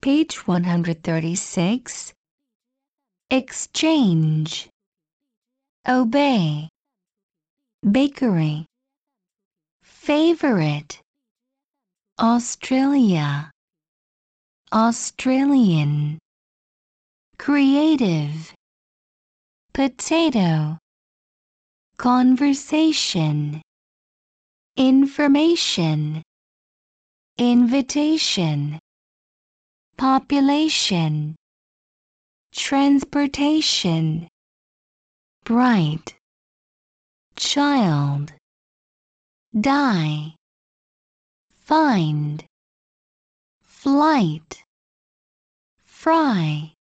Page 136. Exchange. Obey. Bakery. Favorite. Australia. Australian. Creative. Potato. Conversation. Information. Invitation population, transportation, bright, child, die, find, flight, fry.